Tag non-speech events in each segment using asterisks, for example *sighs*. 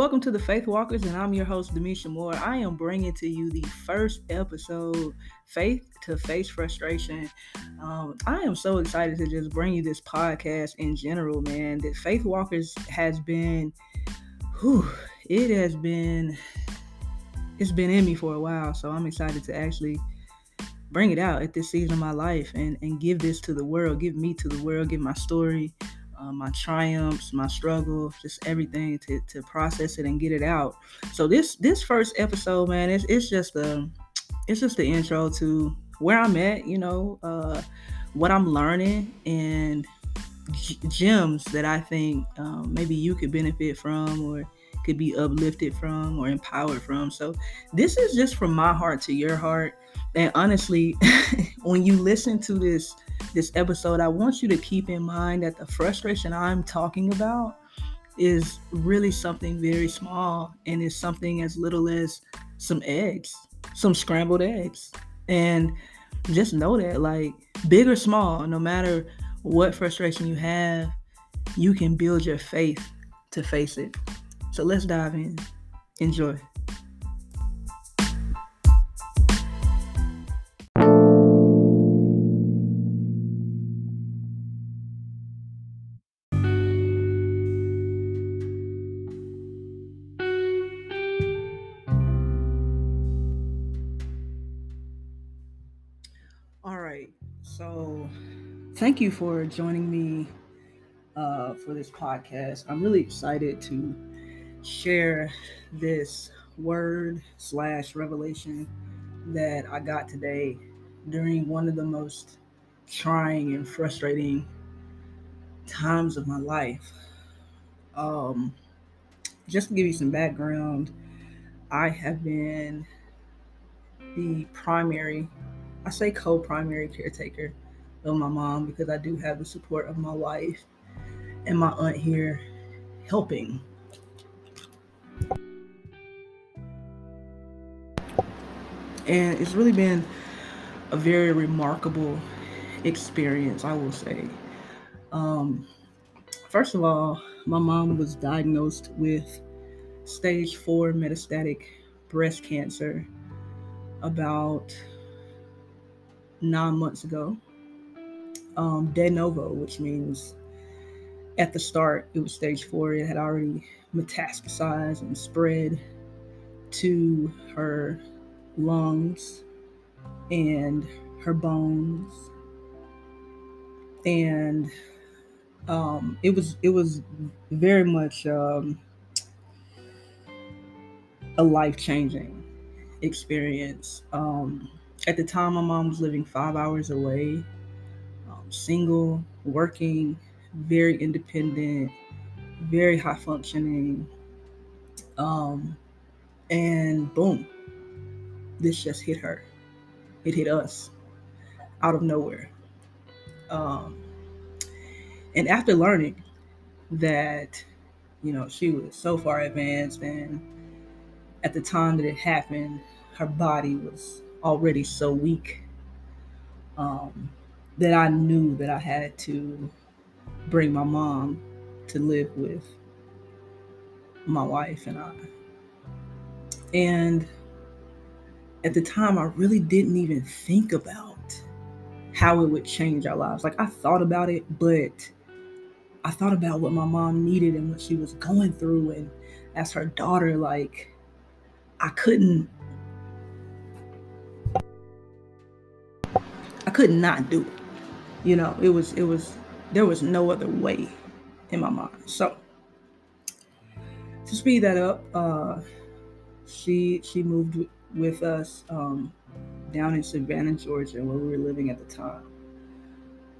Welcome to the Faith Walkers, and I'm your host, Demisha Moore. I am bringing to you the first episode, Faith to Face Frustration. Um, I am so excited to just bring you this podcast in general, man. That Faith Walkers has been, whew, it has been, it's been in me for a while, so I'm excited to actually bring it out at this season of my life and, and give this to the world, give me to the world, give my story uh, my triumphs, my struggle, just everything to, to process it and get it out. So this this first episode, man, it's it's just a it's just the intro to where I'm at, you know, uh, what I'm learning and g- gems that I think um, maybe you could benefit from or could be uplifted from or empowered from. So this is just from my heart to your heart. And honestly, *laughs* when you listen to this this episode, I want you to keep in mind that the frustration I'm talking about is really something very small and is something as little as some eggs, some scrambled eggs. And just know that, like, big or small, no matter what frustration you have, you can build your faith to face it. So let's dive in. Enjoy. Thank you for joining me uh, for this podcast. I'm really excited to share this word slash revelation that I got today during one of the most trying and frustrating times of my life. Um, just to give you some background, I have been the primary, I say co primary caretaker of my mom because I do have the support of my wife and my aunt here helping. And it's really been a very remarkable experience, I will say. Um, first of all, my mom was diagnosed with stage four metastatic breast cancer about nine months ago um, de novo, which means at the start it was stage four. It had already metastasized and spread to her lungs and her bones, and um, it was it was very much um, a life changing experience. Um, at the time, my mom was living five hours away single, working, very independent, very high functioning. Um, and boom, this just hit her. It hit us out of nowhere. Um, and after learning that, you know, she was so far advanced, and at the time that it happened, her body was already so weak. Um, that I knew that I had to bring my mom to live with my wife and I. And at the time, I really didn't even think about how it would change our lives. Like, I thought about it, but I thought about what my mom needed and what she was going through. And as her daughter, like, I couldn't. I could not do it you know it was it was there was no other way in my mind. So to speed that up uh she she moved with us um down in savannah georgia where we were living at the time.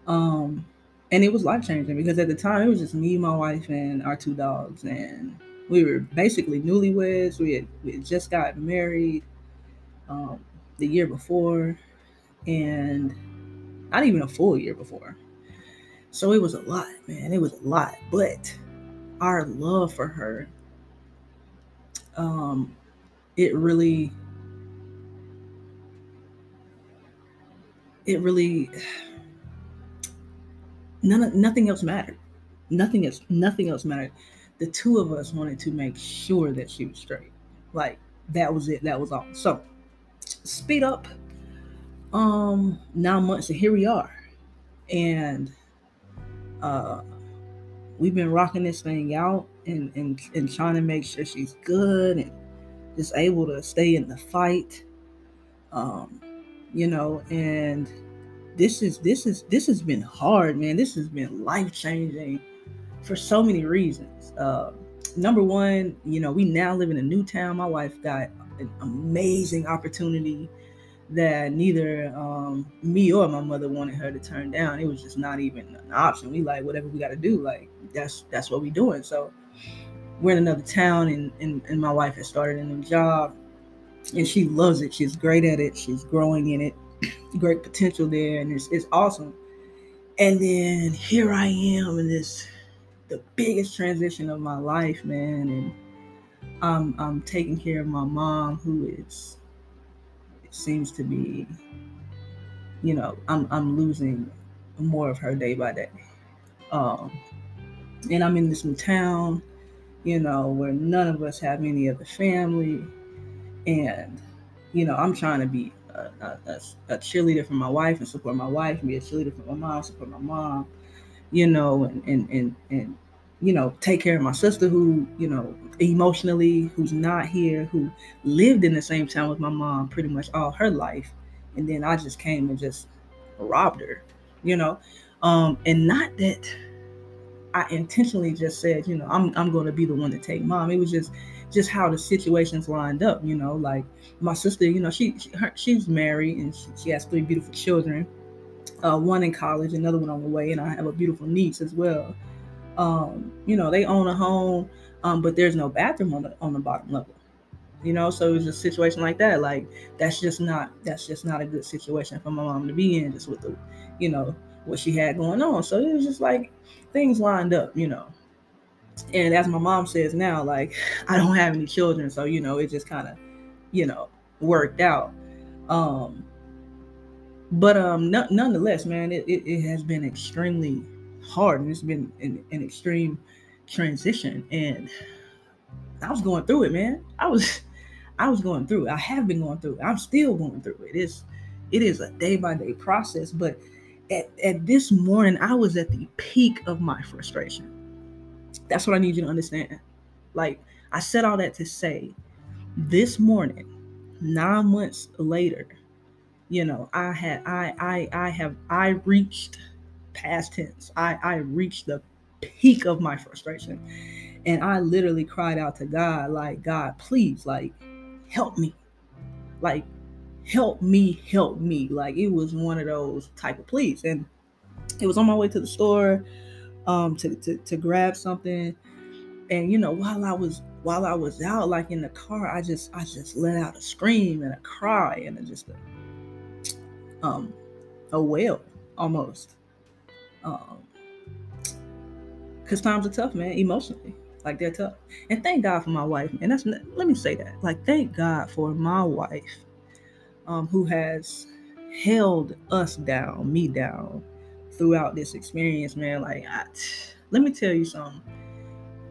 Um and it was life changing because at the time it was just me my wife and our two dogs and we were basically newlyweds. We had, we had just got married um, the year before and not even a full year before. So it was a lot, man. It was a lot. But our love for her, um, it really, it really, none, nothing else mattered. Nothing else, nothing else mattered. the two of us wanted to make sure that she was straight. Like that was it. That was all. So speed up. Um, nine months and here we are. And uh we've been rocking this thing out and, and and trying to make sure she's good and just able to stay in the fight. Um, you know, and this is this is this has been hard, man. This has been life changing for so many reasons. Uh, number one, you know, we now live in a new town. My wife got an amazing opportunity that neither um, me or my mother wanted her to turn down. It was just not even an option. We like whatever we got to do. Like that's that's what we doing. So we're in another town, and, and and my wife has started a new job, and she loves it. She's great at it. She's growing in it. *clears throat* Great potential there, and it's it's awesome. And then here I am in this the biggest transition of my life, man, and I'm I'm taking care of my mom who is seems to be you know, I'm I'm losing more of her day by day. Um and I'm in this new town, you know, where none of us have any other family. And, you know, I'm trying to be a, a, a cheerleader for my wife and support my wife, and be a cheerleader for my mom, support my mom, you know, and and and, and you know, take care of my sister who, you know, emotionally, who's not here, who lived in the same town with my mom pretty much all her life. And then I just came and just robbed her, you know. Um, and not that I intentionally just said, you know, I'm I'm gonna be the one to take mom. It was just just how the situations lined up, you know, like my sister, you know, she, she her, she's married and she, she has three beautiful children. Uh, one in college, another one on the way, and I have a beautiful niece as well. Um, you know, they own a home, um, but there's no bathroom on the on the bottom level. You know, so it's a situation like that. Like that's just not that's just not a good situation for my mom to be in, just with the, you know, what she had going on. So it was just like things lined up, you know. And as my mom says now, like *laughs* I don't have any children, so you know, it just kind of, you know, worked out. Um, but um, nonetheless, man, it, it, it has been extremely hard and it's been an, an extreme transition and I was going through it, man. I was *laughs* I was going through it. I have been going through it. I'm still going through it. It's it is a day by day process, but at, at this morning, I was at the peak of my frustration. That's what I need you to understand. Like I said all that to say, this morning, nine months later, you know, I had I I I have I reached past tense. I, I reached the peak of my frustration. And I literally cried out to God, like, God, please, like, help me. Like, help me, help me. Like, it was one of those type of pleas. And it was on my way to the store um to, to, to grab something. And you know, while I was while I was out, like in the car, I just I just let out a scream and a cry and just a um a wail almost um, cause times are tough, man, emotionally. Like they're tough. And thank God for my wife. And that's let me say that. Like thank God for my wife, um, who has held us down, me down, throughout this experience, man. Like, I, let me tell you something.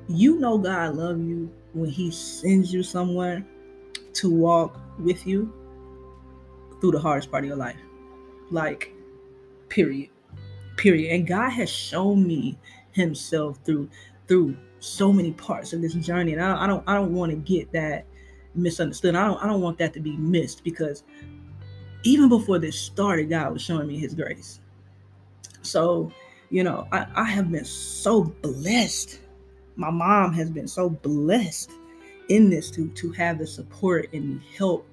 You know God love you when He sends you somewhere to walk with you through the hardest part of your life. Like, period period. And god has shown me himself through through so many parts of this journey. And i, I don't i don't want to get that misunderstood. I don't i don't want that to be missed because even before this started god was showing me his grace. So you know i, I have been so blessed. My mom has been so blessed in this to to have the support and help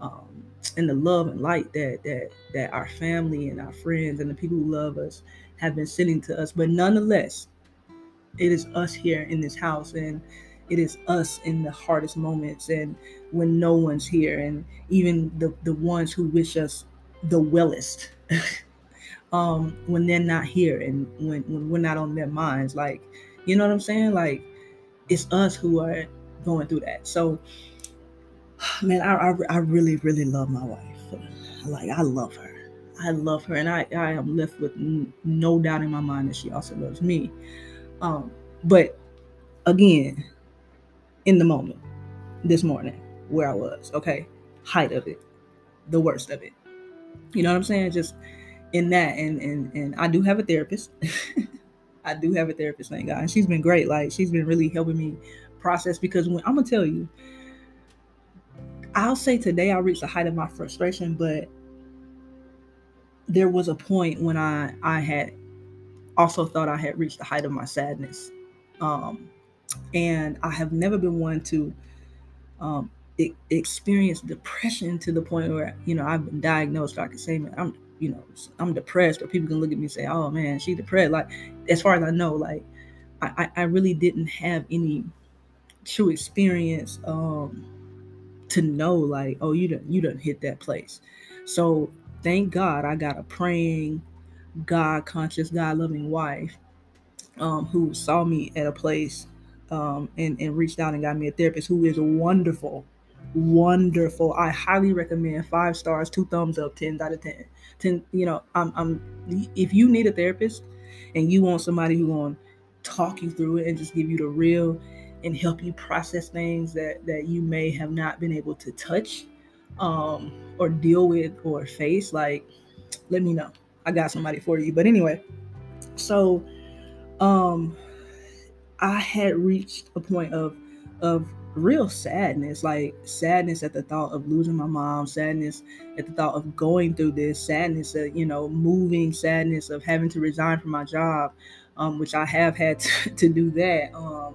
um, and the love and light that that that our family and our friends and the people who love us have been sending to us. But nonetheless, it is us here in this house and it is us in the hardest moments and when no one's here and even the, the ones who wish us the wellest *laughs* um when they're not here and when, when we're not on their minds like you know what i'm saying like it's us who are going through that so *sighs* man, I, I, I really, really love my wife. Like, I love her. I love her. And I, I am left with no doubt in my mind that she also loves me. Um, but again in the moment this morning where I was, okay? Height of it, the worst of it. You know what I'm saying? Just in that and and and I do have a therapist. *laughs* I do have a therapist, thank God. And she's been great. Like she's been really helping me process because when I'm gonna tell you, I'll say today I reached the height of my frustration, but there was a point when I I had also thought I had reached the height of my sadness. Um, and I have never been one to um, experience depression to the point where you know I've been diagnosed. I can say, man, I'm you know I'm depressed, or people can look at me and say, oh man, she depressed. Like as far as I know, like I I really didn't have any true experience um, to know like oh you don't you don't hit that place. So thank God I got a praying, God conscious, God loving wife um, who saw me at a place um, and, and reached out and got me a therapist who is wonderful. Wonderful. I highly recommend five stars, two thumbs up, 10 out of 10. 10, you know, I'm, I'm if you need a therapist and you want somebody who to talk you through it and just give you the real and help you process things that that you may have not been able to touch um or deal with or face like let me know i got somebody for you but anyway so um I had reached a point of of real sadness, like sadness at the thought of losing my mom, sadness at the thought of going through this, sadness of you know moving, sadness of having to resign from my job, um, which I have had *laughs* to, to do that. Um,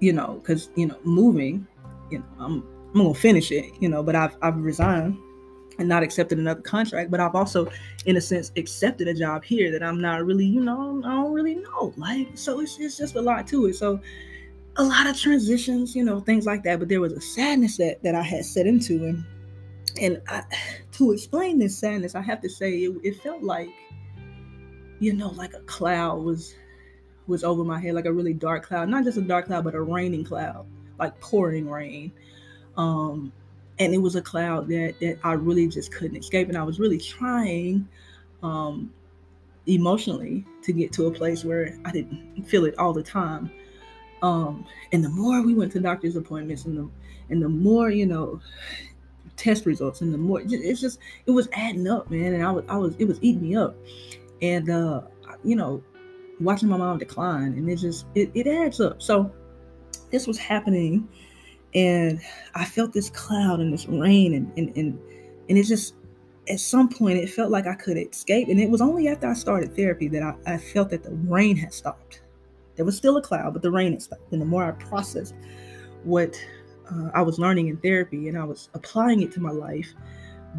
you know, because you know moving, you know I'm I'm gonna finish it, you know, but I've I've resigned and not accepted another contract, but I've also, in a sense, accepted a job here that I'm not really, you know, I don't really know. Like, so it's, it's just a lot to it. So a lot of transitions, you know, things like that. But there was a sadness that that I had set into, and and I, *sighs* to explain this sadness, I have to say it, it felt like, you know, like a cloud was was over my head, like a really dark cloud, not just a dark cloud, but a raining cloud, like pouring rain. Um, and it was a cloud that that I really just couldn't escape, and I was really trying um, emotionally to get to a place where I didn't feel it all the time. Um, and the more we went to doctor's appointments, and the and the more you know test results, and the more it's just it was adding up, man. And I was I was it was eating me up, and uh, you know watching my mom decline, and it just it, it adds up. So this was happening and I felt this cloud and this rain and and and, and it just at some point it felt like I could escape. And it was only after I started therapy that I, I felt that the rain had stopped. There was still a cloud, but the rain had stopped. And the more I processed what uh, I was learning in therapy and I was applying it to my life,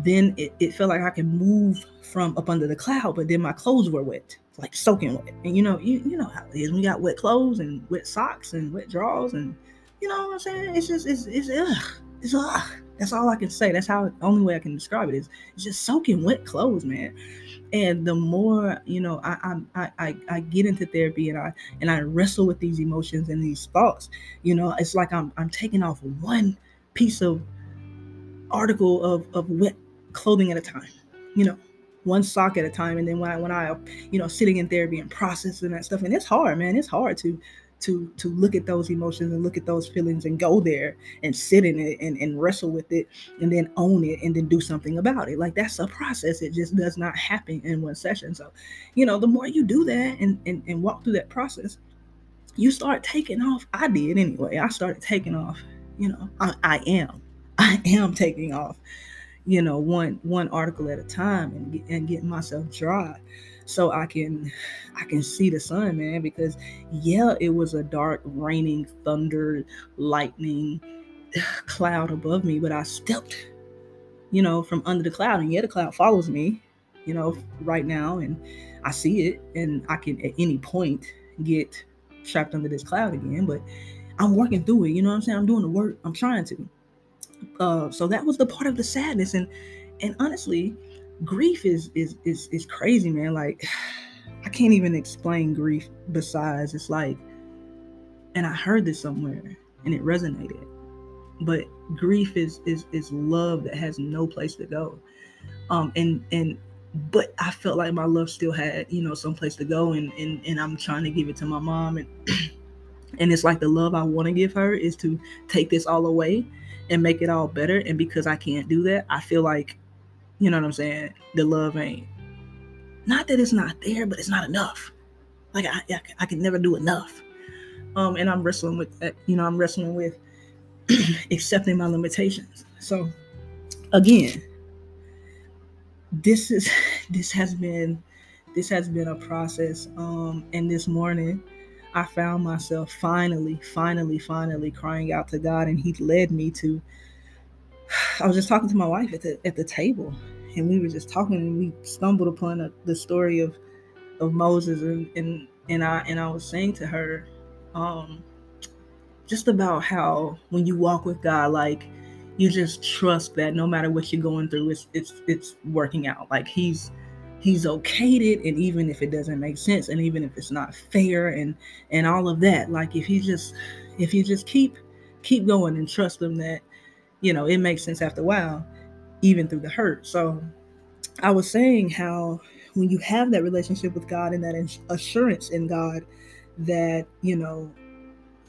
then it, it felt like I could move from up under the cloud, but then my clothes were wet, like soaking wet. And you know, you, you know how it is. We got wet clothes and wet socks and wet drawers and you know what I'm saying? It's just it's it's ugh. It's ugh. That's all I can say. That's how the only way I can describe it is it's just soaking wet clothes, man. And the more you know, I I I I get into therapy and I and I wrestle with these emotions and these thoughts. You know, it's like I'm I'm taking off one piece of article of of wet clothing at a time. You know, one sock at a time. And then when I when I you know sitting in therapy and processing that stuff, and it's hard, man. It's hard to to to look at those emotions and look at those feelings and go there and sit in it and, and wrestle with it and then own it and then do something about it. Like that's a process. It just does not happen in one session. So you know the more you do that and and, and walk through that process you start taking off. I did anyway. I started taking off. You know i, I am. I am taking off you know one one article at a time and, and getting myself dry so I can I can see the sun, man, because yeah, it was a dark, raining, thunder, lightning *sighs* cloud above me, but I stepped, you know, from under the cloud, and yeah, the cloud follows me, you know, right now, and I see it, and I can at any point get trapped under this cloud again, but I'm working through it. You know what I'm saying? I'm doing the work. I'm trying to. Uh, so that was the part of the sadness, and and honestly, grief is is is is crazy, man. Like *sighs* I can't even explain grief besides it's like and I heard this somewhere and it resonated. But grief is is is love that has no place to go. Um and and but I felt like my love still had, you know, some place to go and and and I'm trying to give it to my mom and *clears throat* And it's like the love I want to give her is to take this all away and make it all better. And because I can't do that, I feel like, you know what I'm saying? The love ain't. Not that it's not there, but it's not enough. Like I, I, I can never do enough. Um, and I'm wrestling with that. You know, I'm wrestling with *clears throat* accepting my limitations. So, again, this is *laughs* this has been this has been a process. Um, and this morning, I found myself finally, finally, finally crying out to God, and He led me to. *sighs* I was just talking to my wife at the at the table, and we were just talking, and we stumbled upon a, the story of of Moses, and and and I and I was saying to her, um, just about how when you walk with God, like you just trust that no matter what you're going through, it's it's it's working out. Like He's he's okayed it and even if it doesn't make sense and even if it's not fair and and all of that like if you just if you just keep keep going and trust them that you know it makes sense after a while even through the hurt. So i was saying how when you have that relationship with god and that assurance in god that you know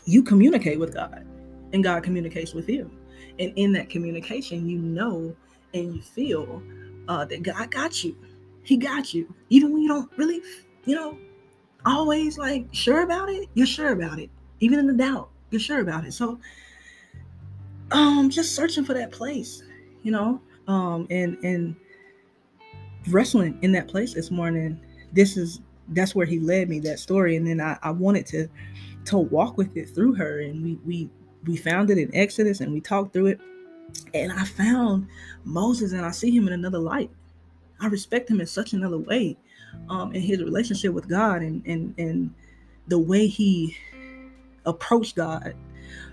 you communicate with god and god communicates with you. And in that communication you know and you feel uh, that god got you he got you. Even when you don't really, you know, always like sure about it, you're sure about it. Even in the doubt, you're sure about it. So um just searching for that place, you know, um and and wrestling in that place this morning. This is that's where he led me that story and then I, I wanted to to walk with it through her and we we we found it in Exodus and we talked through it and I found Moses and I see him in another light I respect him in such another way, um, in his relationship with God and and and the way he approached God,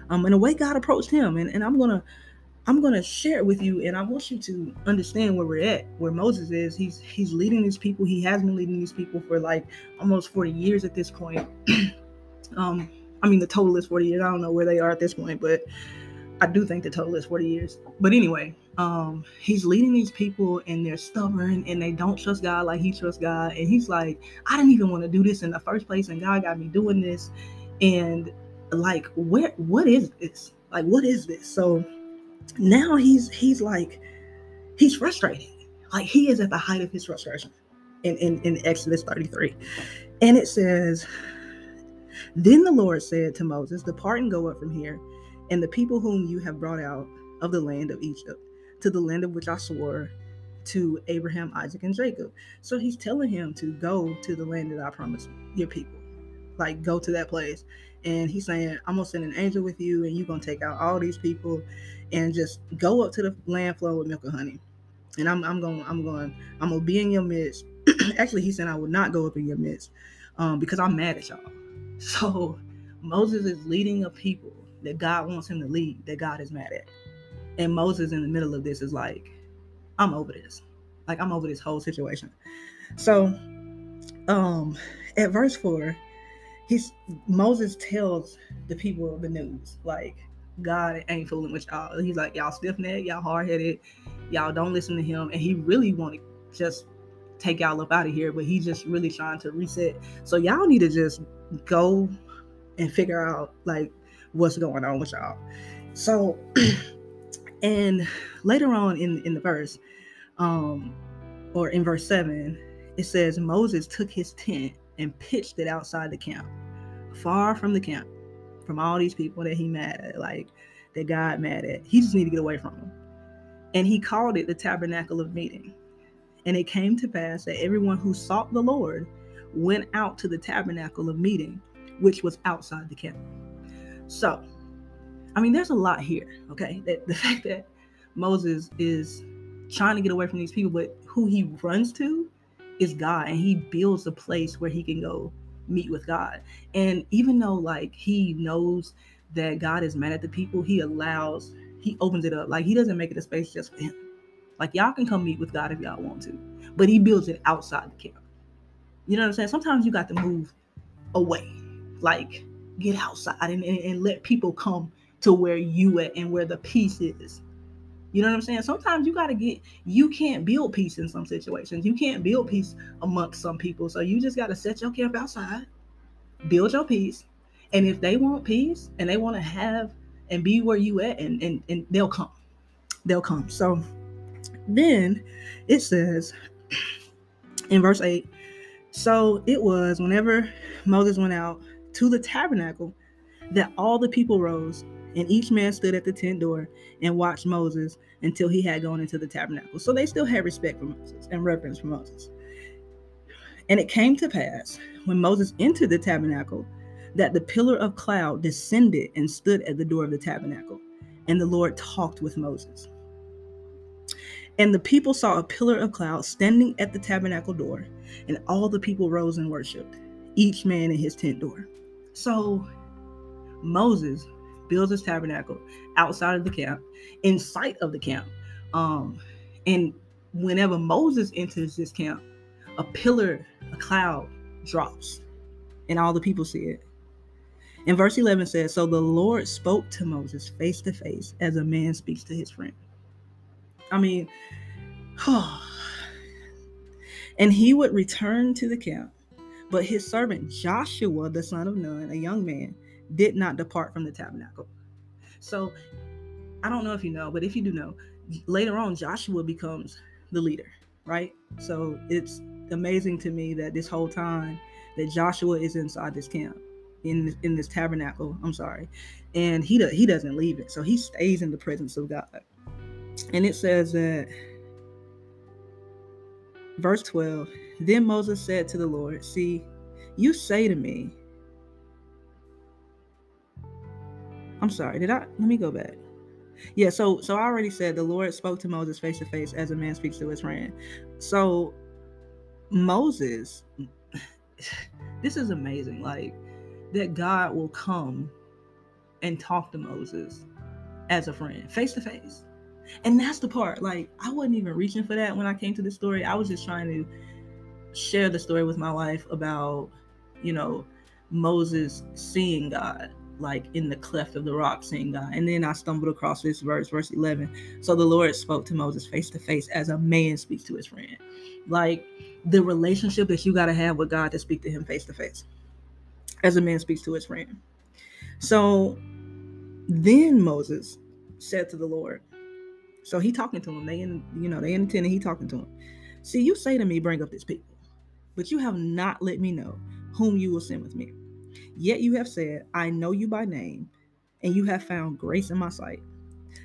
um, and the way God approached him. And, and I'm gonna I'm gonna share it with you, and I want you to understand where we're at, where Moses is. He's he's leading these people. He has been leading these people for like almost 40 years at this point. *clears throat* um, I mean the total is 40 years. I don't know where they are at this point, but I do think the total is 40 years. But anyway, um, he's leading these people and they're stubborn and they don't trust God like he trusts God. And he's like, I didn't even want to do this in the first place, and God got me doing this. And like, where what is this? Like, what is this? So now he's he's like, he's frustrated. Like he is at the height of his frustration in, in, in Exodus 33. And it says, Then the Lord said to Moses, Depart and go up from here and the people whom you have brought out of the land of Egypt to the land of which I swore to Abraham, Isaac, and Jacob. So he's telling him to go to the land that I promised your people. Like go to that place. And he's saying, I'm gonna send an angel with you, and you're gonna take out all these people and just go up to the land flowing with milk and honey. And I'm I'm going, I'm going, I'm gonna be in your midst. *clears throat* Actually, he said I will not go up in your midst um, because I'm mad at y'all. *laughs* So Moses is leading a people that God wants him to lead that God is mad at. And Moses in the middle of this is like, I'm over this. Like I'm over this whole situation. So um at verse 4, he's Moses tells the people the news. Like God ain't fooling with y'all. He's like, y'all stiff necked, y'all hard headed, y'all don't listen to him. And he really wanted just take y'all up out of here, but he's just really trying to reset. So y'all need to just go and figure out like what's going on with y'all. So, *clears throat* and later on in in the verse, um, or in verse seven, it says Moses took his tent and pitched it outside the camp, far from the camp, from all these people that he mad at, like that God mad at. He just need to get away from them. And he called it the tabernacle of meeting. And it came to pass that everyone who sought the Lord went out to the tabernacle of meeting, which was outside the camp. So, I mean, there's a lot here, okay? That the *laughs* fact that Moses is trying to get away from these people, but who he runs to is God, and he builds a place where he can go meet with God. And even though like he knows that God is mad at the people, he allows, he opens it up. Like he doesn't make it a space just for him. Like y'all can come meet with God if y'all want to, but he builds it outside the camp. You know what I'm saying? Sometimes you got to move away. Like get outside and, and, and let people come to where you at and where the peace is. You know what I'm saying? Sometimes you got to get, you can't build peace in some situations. You can't build peace amongst some people. So you just got to set your camp outside, build your peace, And if they want peace and they want to have and be where you at, and, and, and they'll come. They'll come. So then it says *clears throat* in verse 8 so it was whenever Moses went out to the tabernacle that all the people rose, and each man stood at the tent door and watched Moses until he had gone into the tabernacle. So they still had respect for Moses and reverence for Moses. And it came to pass when Moses entered the tabernacle that the pillar of cloud descended and stood at the door of the tabernacle, and the Lord talked with Moses. And the people saw a pillar of cloud standing at the tabernacle door, and all the people rose and worshiped, each man in his tent door. So Moses builds his tabernacle outside of the camp, in sight of the camp. Um, and whenever Moses enters this camp, a pillar, a cloud drops, and all the people see it. And verse 11 says, So the Lord spoke to Moses face to face as a man speaks to his friend. I mean, oh. *sighs* and he would return to the camp. But his servant Joshua, the son of Nun, a young man, did not depart from the tabernacle. So I don't know if you know, but if you do know, later on, Joshua becomes the leader, right? So it's amazing to me that this whole time that Joshua is inside this camp, in in this tabernacle. I'm sorry, and he he doesn't leave it, so he stays in the presence of God. And it says that, verse 12 Then Moses said to the Lord, See, you say to me, I'm sorry, did I? Let me go back. Yeah, so so I already said the Lord spoke to Moses face to face as a man speaks to his friend. So Moses, *sighs* this is amazing. Like that God will come and talk to Moses as a friend, face to face. And that's the part. Like, I wasn't even reaching for that when I came to the story. I was just trying to share the story with my wife about, you know, Moses seeing God, like in the cleft of the rock, seeing God. And then I stumbled across this verse, verse 11. So the Lord spoke to Moses face to face as a man speaks to his friend. Like the relationship that you got to have with God to speak to him face to face, as a man speaks to his friend. So then Moses said to the Lord, so he talking to him. They in, you know, they in the tent and he talking to him. See, you say to me, bring up this people, but you have not let me know whom you will send with me. Yet you have said, I know you by name, and you have found grace in my sight.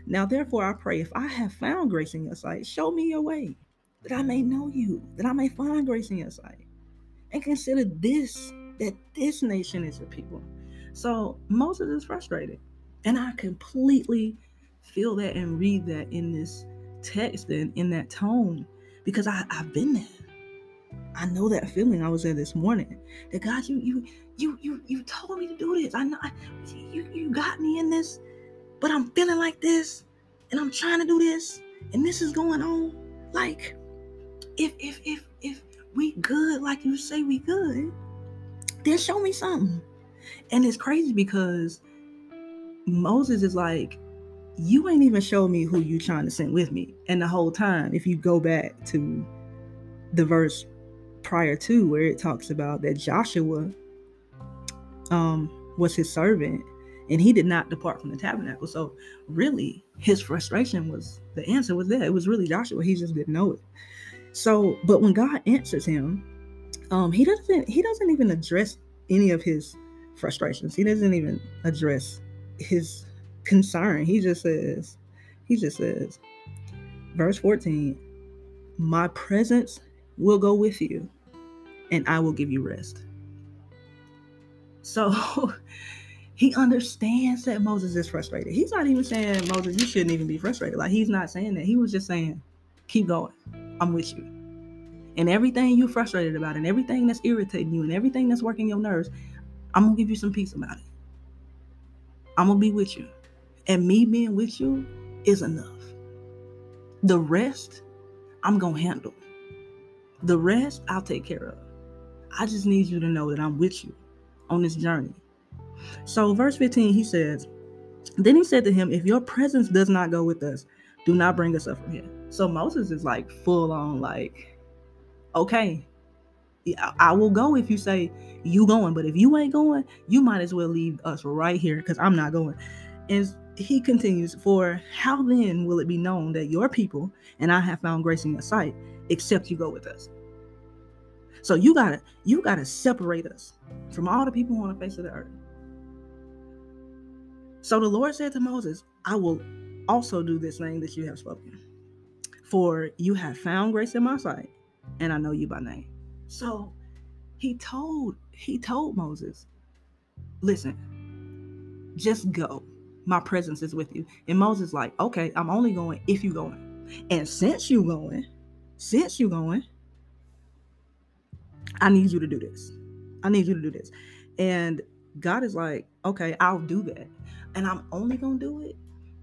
Now therefore I pray, if I have found grace in your sight, show me your way, that I may know you, that I may find grace in your sight. And consider this, that this nation is your people. So Moses is frustrated. And I completely feel that and read that in this text and in that tone because I, I've been there. I know that feeling I was there this morning. That God, you you you you you told me to do this. I know I, you you got me in this, but I'm feeling like this, and I'm trying to do this, and this is going on. Like, if if if if we good like you say we good, then show me something. And it's crazy because Moses is like, you ain't even show me who you trying to send with me. And the whole time, if you go back to the verse prior to where it talks about that Joshua um, was his servant and he did not depart from the tabernacle. So really his frustration was the answer was there. It was really Joshua. He just didn't know it. So, but when God answers him, um, he doesn't he doesn't even address any of his frustrations. He doesn't even address his concern. He just says, he just says, verse 14, my presence will go with you and I will give you rest. So *laughs* he understands that Moses is frustrated. He's not even saying, Moses, you shouldn't even be frustrated. Like he's not saying that. He was just saying, keep going. I'm with you. And everything you're frustrated about, and everything that's irritating you, and everything that's working your nerves, I'm gonna give you some peace about it. I'm gonna be with you. And me being with you is enough. The rest, I'm to handle. The rest, I'll take care of. I just need you to know that I'm with you on this journey. So, verse 15, he says, Then he said to him, If your presence does not go with us, do not bring us up from here. So, Moses is like full on, like, okay, I will go if you say you going, but if you ain't going, you might as well leave us right here because I'm not going. And he continues, For how then will it be known that your people and I have found grace in your sight, except you go with us? So you gotta you gotta separate us from all the people on the face of the earth. So the Lord said to Moses, I will also do this thing that you have spoken. For you have found grace in my sight, and I know you by name. So he told he told Moses, listen, just go. My presence is with you. And Moses like, okay, I'm only going if you going. And since you going, since you going, I need you to do this. I need you to do this. And God is like, okay, I'll do that. And I'm only going to do it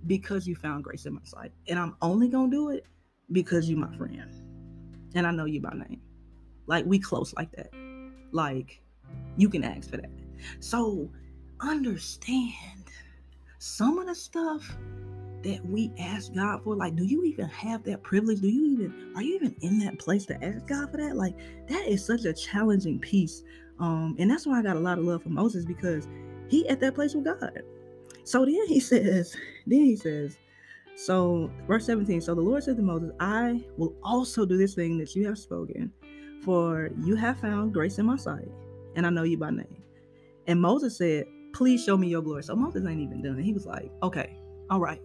because you found grace in my sight. And I'm only going to do it because you my friend. And I know you by name. Like we close like that. Like you can ask for that. So understand some of the stuff that we ask God for, like, do you even have that privilege? Do you even are you even in that place to ask God for that? Like, that is such a challenging piece. Um, and that's why I got a lot of love for Moses because he at that place with God. So then he *laughs* says, then he says, so verse 17, so the Lord said to Moses, I will also do this thing that you have spoken, for you have found grace in my sight, and I know you by name. And Moses said, Please show me your glory. So Moses ain't even done. It. He was like, Okay, all right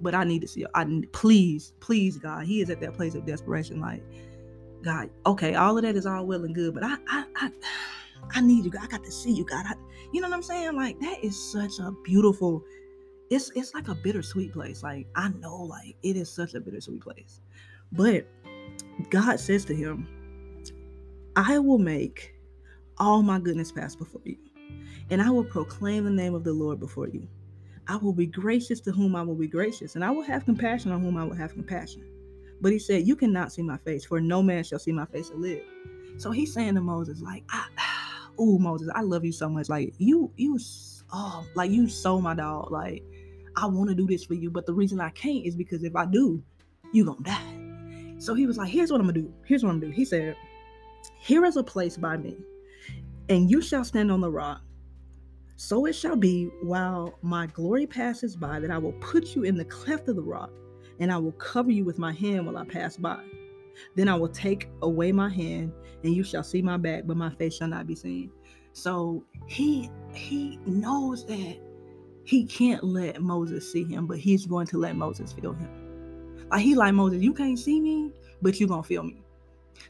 but I need to see. I please, please, God. He is at that place of desperation. Like, God, okay, all of that is all well and good, but I, I, I, I need you. God. I got to see you, God. I, you know what I'm saying? Like, that is such a beautiful. It's it's like a bittersweet place. Like I know, like it is such a bittersweet place, but God says to him, "I will make all my goodness pass before you, and I will proclaim the name of the Lord before you." I will be gracious to whom I will be gracious, and I will have compassion on whom I will have compassion. But he said, You cannot see my face, for no man shall see my face and live. So he's saying to Moses, like, *sighs* oh Moses, I love you so much. Like you, you, oh, like you so my dog. Like I want to do this for you, but the reason I can't is because if I do, you gonna die. So he was like, Here's what I'm gonna do. Here's what I'm gonna do. He said, Here is a place by me, and you shall stand on the rock so it shall be while my glory passes by that I will put you in the cleft of the rock, and I will cover you with my hand while I pass by. Then I will take away my hand, and you shall see my back, but my face shall not be seen. So he he knows that he can't let Moses see him, but he's going to let Moses feel him. Like he like Moses, you can't see me, but you gonna feel me.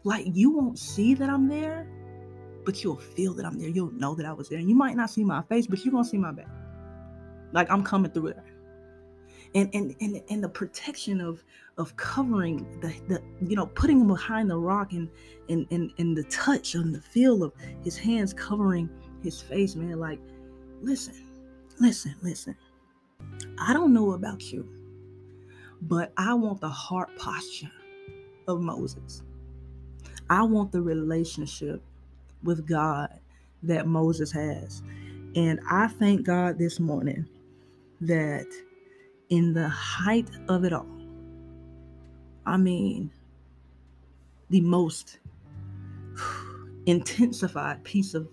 Like you won't see that I'm there, but you'll feel that I'm there. You'll know that I was there. And you might not see my face, but you're gonna see my back. Like I'm coming through there. And and and, and the protection of of covering the, the you know putting him behind the rock and and and, and the touch and the feel of his hands covering his face, man. Like, listen, listen, listen. I don't know about you, but I want the heart posture of Moses. I want the relationship with God that Moses has. And I thank God this morning that in the height of it all, I mean, the most *sighs* intensified piece of,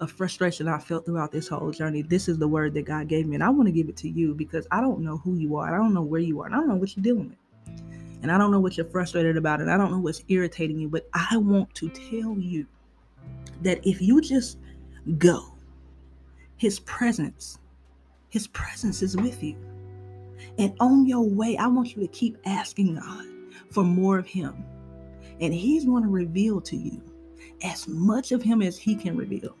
of frustration I felt throughout this whole journey, this is the word that God gave me. And I want to give it to you because I don't know who you are. I don't know where you are. And I don't know what you're dealing with. And I don't know what you're frustrated about. And I don't know what's irritating you. But I want to tell you that if you just go, his presence, his presence is with you. And on your way, I want you to keep asking God for more of him. And he's going to reveal to you as much of him as he can reveal.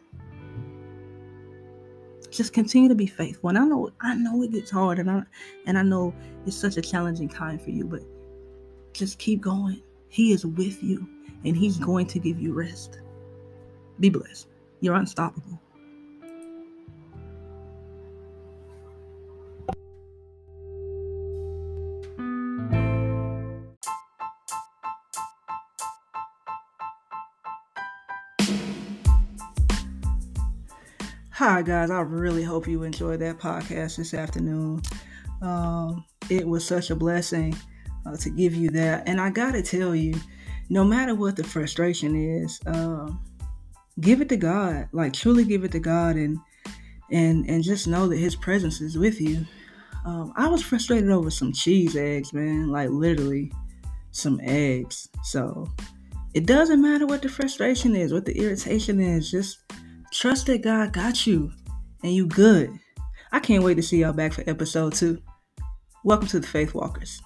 Just continue to be faithful. And I know I know it gets hard and I and I know it's such a challenging time for you, but just keep going. He is with you and he's going to give you rest. Be blessed. You're unstoppable. Hi, guys. I really hope you enjoyed that podcast this afternoon. Um, it was such a blessing uh, to give you that. And I got to tell you, no matter what the frustration is, um, give it to God. Like truly give it to God and and and just know that his presence is with you. Um, I was frustrated over some cheese eggs, man. Like literally some eggs. So it doesn't matter what the frustration is, what the irritation is. Just trust that God got you and you good. I can't wait to see y'all back for episode two. Welcome to the Faith Walkers.